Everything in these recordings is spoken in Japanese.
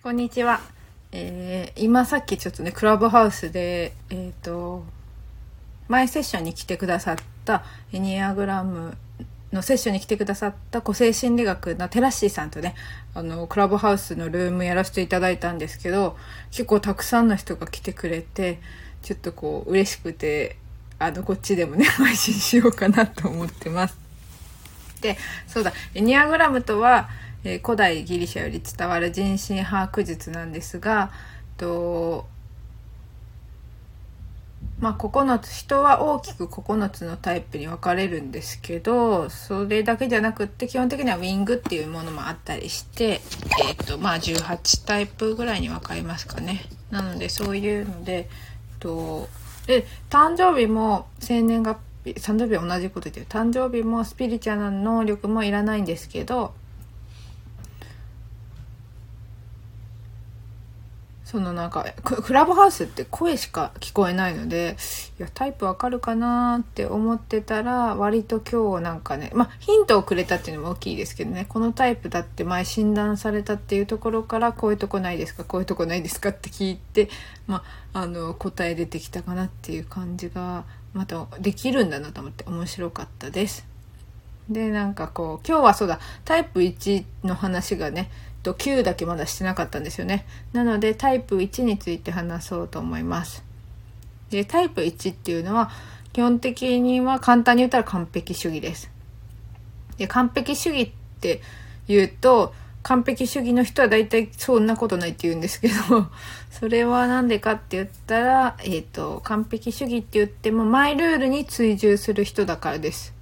こんにちは。えー今さっきちょっとね、クラブハウスで、えっ、と、前セッションに来てくださった、エニアグラムのセッションに来てくださった個性心理学のテラッシーさんとね、あの、クラブハウスのルームやらせていただいたんですけど、結構たくさんの人が来てくれて、ちょっとこう、嬉しくて、あの、こっちでもね、配信しようかなと思ってます。でそうだエニアグラムとは、えー古代ギリシャより伝わる人心把握術なんですがとまあ9つ人は大きく9つのタイプに分かれるんですけどそれだけじゃなくって基本的にはウィングっていうものもあったりしてえっ、とまあ18タイプぐらいに分かりますかね。なのでそういうのでとで誕生日も生年月日誕生日は同じこと言ってる。誕生日もスピリチュアルな能力もいらないんですけどそのなんかクラブハウスって声しか聞こえないのでいやタイプわかるかなって思ってたら割と今日なんかねまあヒントをくれたっていうのも大きいですけどねこのタイプだって前診断されたっていうところからこういうとこないですかこういうとこないですかって聞いてまああの答え出てきたかなっていう感じがまたできるんだなと思って面白かったです。でなんかこう今日はそうだタイプ1の話がねと9だけまだしてなかったんですよね。なのでタイプ1について話そうと思います。でタイプ1っていうのは基本的には簡単に言ったら完璧主義です。で完璧主義って言うと完璧主義の人は大体そんなことないって言うんですけど それは何でかって言ったら、えっと完璧主義って言ってもマイルールに追従する人だからです。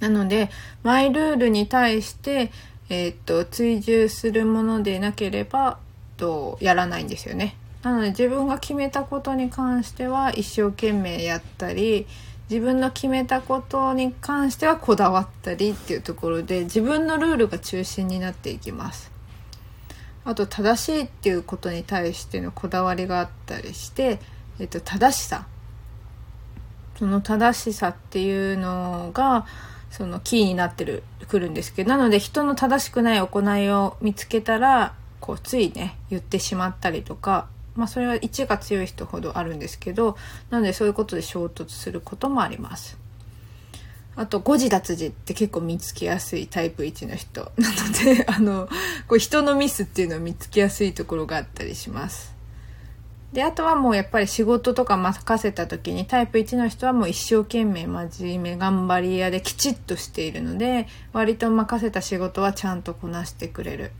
なので、マイルールに対して、えーっと、追従するものでなければ、と、やらないんですよね。なので、自分が決めたことに関しては、一生懸命やったり、自分の決めたことに関してはこだわったりっていうところで、自分のルールが中心になっていきます。あと、正しいっていうことに対してのこだわりがあったりして、えっと、正しさ。その正しさっていうのが、そのキーになってるくるんですけどなので人の正しくない行いを見つけたらこうついね言ってしまったりとかまあそれは1が強い人ほどあるんですけどなのでそういうことで衝突することもあります。あと誤字脱字って結構見つけやすいタイプ1の人。なのであのこう人のミスっていうのを見つけやすいところがあったりします。で、あとはもうやっぱり仕事とか任せた時にタイプ1の人はもう一生懸命真面目頑張り屋できちっとしているので、割と任せた仕事はちゃんとこなしてくれる。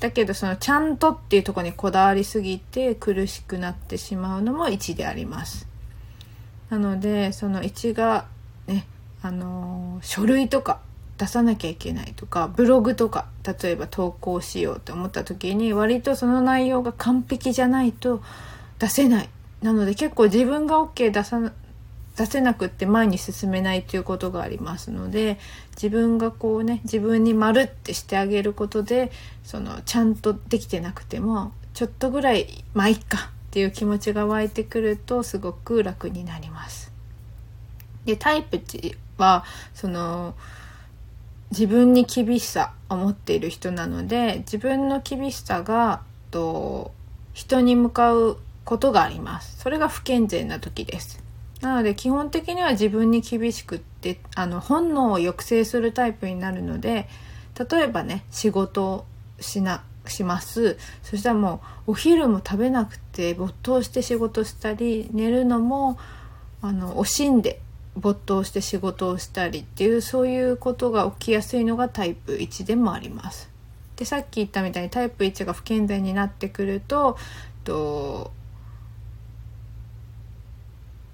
だけどそのちゃんとっていうとこにこだわりすぎて苦しくなってしまうのも1であります。なので、その1がね、あの書類とか出さなきゃいけないとかブログとか例えば投稿しようと思った時に割とその内容が完璧じゃないと出せないなので結構自分が OK 出さ出せなくって前に進めないということがありますので自分がこうね自分に丸ってしてあげることでそのちゃんとできてなくてもちょっとぐらいまあいっかっていう気持ちが湧いてくるとすごく楽になります。でタイプ1はその自分に厳しさを持っている人なので自分の厳しさがと人に向かうことがあります。それが不健全な時です。なので基本的には自分に厳しくってあの本能を抑制するタイプになるので例えばね仕事をしなします。そしたらもうお昼も食べなくて没頭して仕事したり寝るのもあの惜しんで没頭して仕事をしたりっていうそういうことが起きやすいのがタイプ1でもあります。でさっき言ったみたいにタイプ1が不健全になってくるとと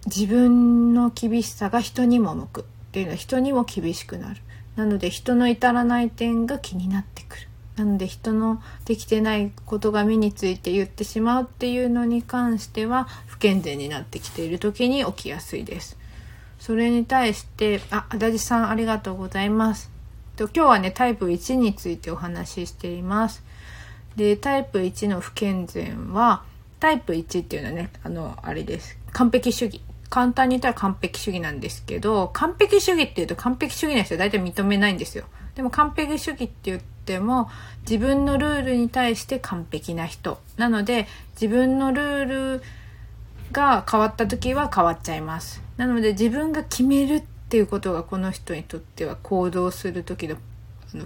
自分の厳しさが人にも向くっていうのは人にも厳しくなる。なので人の至らない点が気になってくる。なので人のできてないことが身について言ってしまうっていうのに関しては不健全になってきている時に起きやすいです。それに対して、あ、足立さんありがとうございます。と今日はね、タイプ1についてお話ししています。で、タイプ1の不健全は、タイプ1っていうのはね、あの、あれです。完璧主義。簡単に言ったら完璧主義なんですけど、完璧主義っていうと完璧主義な人は大体認めないんですよ。でも完璧主義って言っても自分のルールに対して完璧な人なので自分のルールが変わった時は変わっちゃいます。なので自分が決めるっていうことがこの人にとっては行動する時の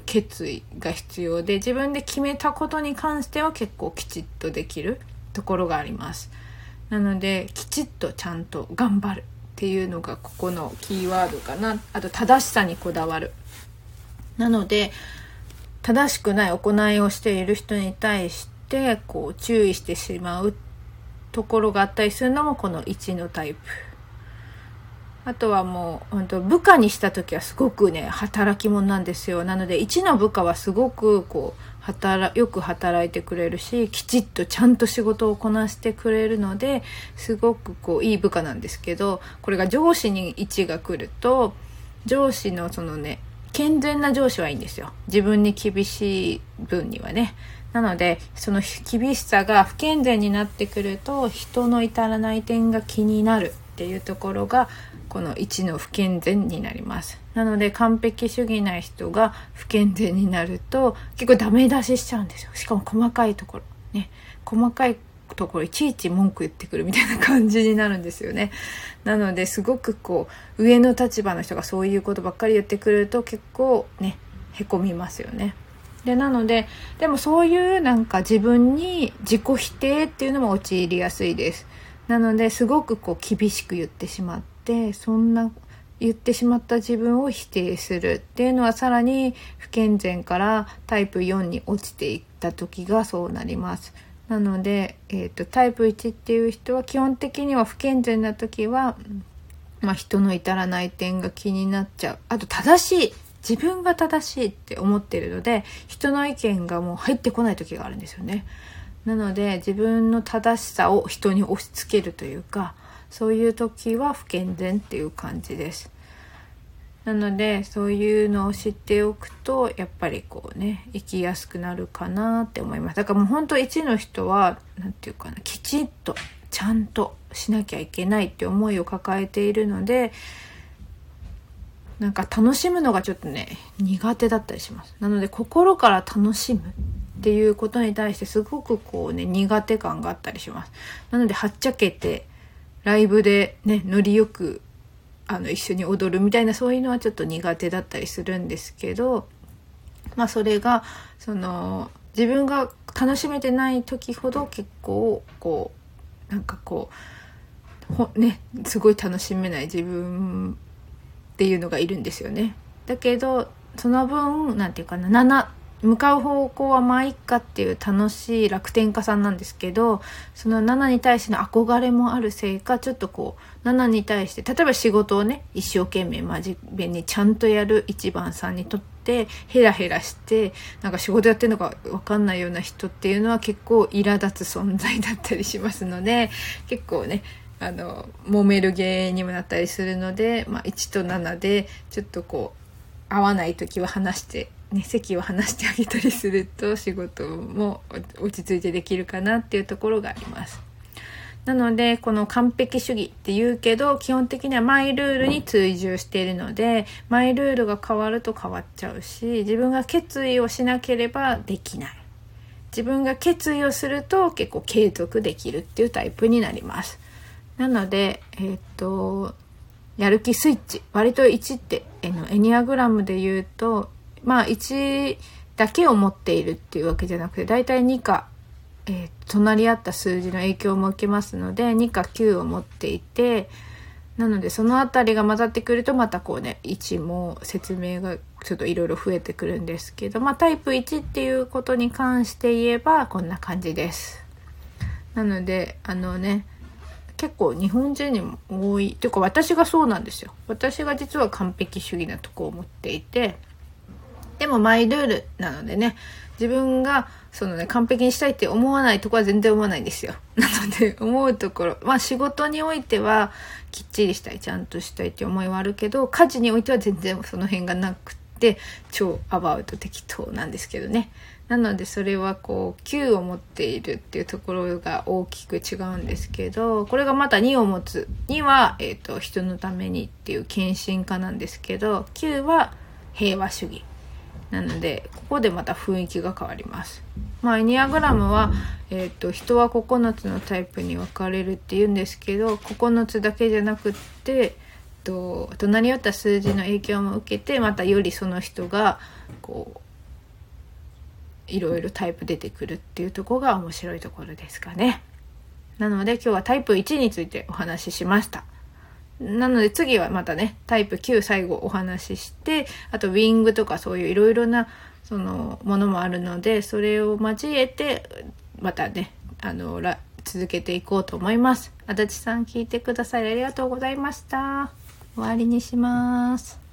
決意が必要で自分で決めたことに関しては結構きちっとできるところがあります。なのできちっとちゃんと頑張るっていうのがここのキーワードかな。あと正しさにこだわる。なので正しくない行いをしている人に対してこう注意してしまうっところがあったりするのもこの1のタイプあとはもう、本当部下にした時はすごくね、働き者なんですよ。なので、1の部下はすごく、こう、働、よく働いてくれるし、きちっとちゃんと仕事をこなしてくれるので、すごくこう、いい部下なんですけど、これが上司に1が来ると、上司のそのね、健全な上司はいいんですよ。自分に厳しい分にはね。なので、その厳しさが不健全になってくると、人の至らない点が気になるっていうところがこの1の不健全になります。なので完璧主義な人が不健全になると結構ダメ出ししちゃうんですよ。しかも細かいところ。ね。細かいところいちいち文句言ってくるみたいな感じになるんですよね。なのですごくこう上の立場の人がそういうことばっかり言ってくると結構ねへこみますよね。でなのででもそういうなんか自分に自己否定っていうのも陥りやすいですなのですごくこう厳しく言ってしまってそんな言ってしまった自分を否定するっていうのはさらに不健全からタイプ4に落ちていった時がそうなります。なので、えーと、タイプ1っていう人は基本的には不健全な時は、まあ、人の至らない点が気になっちゃうあと正しい自分が正しいって思ってるので人の意見がもう入ってこない時があるんですよね。なので自分の正しさを人に押し付けるというかそういう時は不健全っていう感じです。なのでそういうのを知っておくとやっぱりこうね生きやすくなるかなって思いますだからもうほんと1の人は何て言うかなきちっとちゃんとしなきゃいけないって思いを抱えているのでなんか楽しむのがちょっとね苦手だったりします。なので心から楽しむっていうことに対してすごくこうね苦手感があったりします。なのではっちゃけてライブでねノリよくあの一緒に踊るみたいなそういうのはちょっと苦手だったりするんですけどまあそれがその自分が楽しめてない時ほど結構こうなんかこうねすごい楽しめない自分っていうのがいるんですよね。だけどその分何て言うかな7向かう方向はまあいっかっていう楽しい楽天家さんなんですけどその7に対しての憧れもあるせいかちょっとこう7に対して例えば仕事をね一生懸命真面目にちゃんとやる1番さんにとってヘラヘラしてなんか仕事やってるのか分かんないような人っていうのは結構苛立つ存在だったりしますので結構ねあの揉める原因にもなったりするので、まあ、1と7でちょっとこう合わない時は話してね、席を離してあげたりすると仕事も落ち着いてできるかなっていうところがあります。なので、この完璧主義って言うけど、基本的にはマイルールに追従しているので、マイルールが変わると変わっちゃうし、自分が決意をしなければできない。自分が決意をすると結構継続できるっていうタイプになります。なので、え、っと、やる気スイッチ。割と1って、エニアグラムで言うと、まあ1だけを持っているっていうわけじゃなくて大体2か、えー、隣り合った数字の影響も受けますので2か9を持っていてなのでその辺りが混ざってくるとまたこうね1も説明がちょっといろいろ増えてくるんですけどまあタイプ1っていうことに関して言えばこんな感じです。なのであのね結構日本人にも多いというか私がそうなんですよ私が実は完璧主義なとこを持っていてでもマイルールなのでね、自分がそのね、完璧にしたいって思わないとこは全然思わないんですよ。なので、思うところ、まあ仕事においてはきっちりしたい、ちゃんとしたいって思いはあるけど、家事においては全然その辺がなくて、超アバウト適当なんですけどね。なのでそれはこう9を持っているっていうところが大きく違うんですけどこれがまた2を持つ。2は、えーと人のためにっていう献身家なんですけど9は平和主義。なのでここでまた雰囲気が変わります。まあエニアグラムは、えーと、人は9つのタイプに分かれるっていうんですけど9つだけじゃなくってと隣り寄った数字の影響も受けてまたよりその人がこういろいろタイプ出てくるっていうとこが面白いところですかね。なので今日はタイプ1についてお話ししました。なので次はまたね、タイプ9最後お話しして、あとウィングとかそういういろいろなそのものもあるので、それを交えて、またね、あの、続けていこうと思います。足立さん聞いてくださりありがとうございました。終わりにします。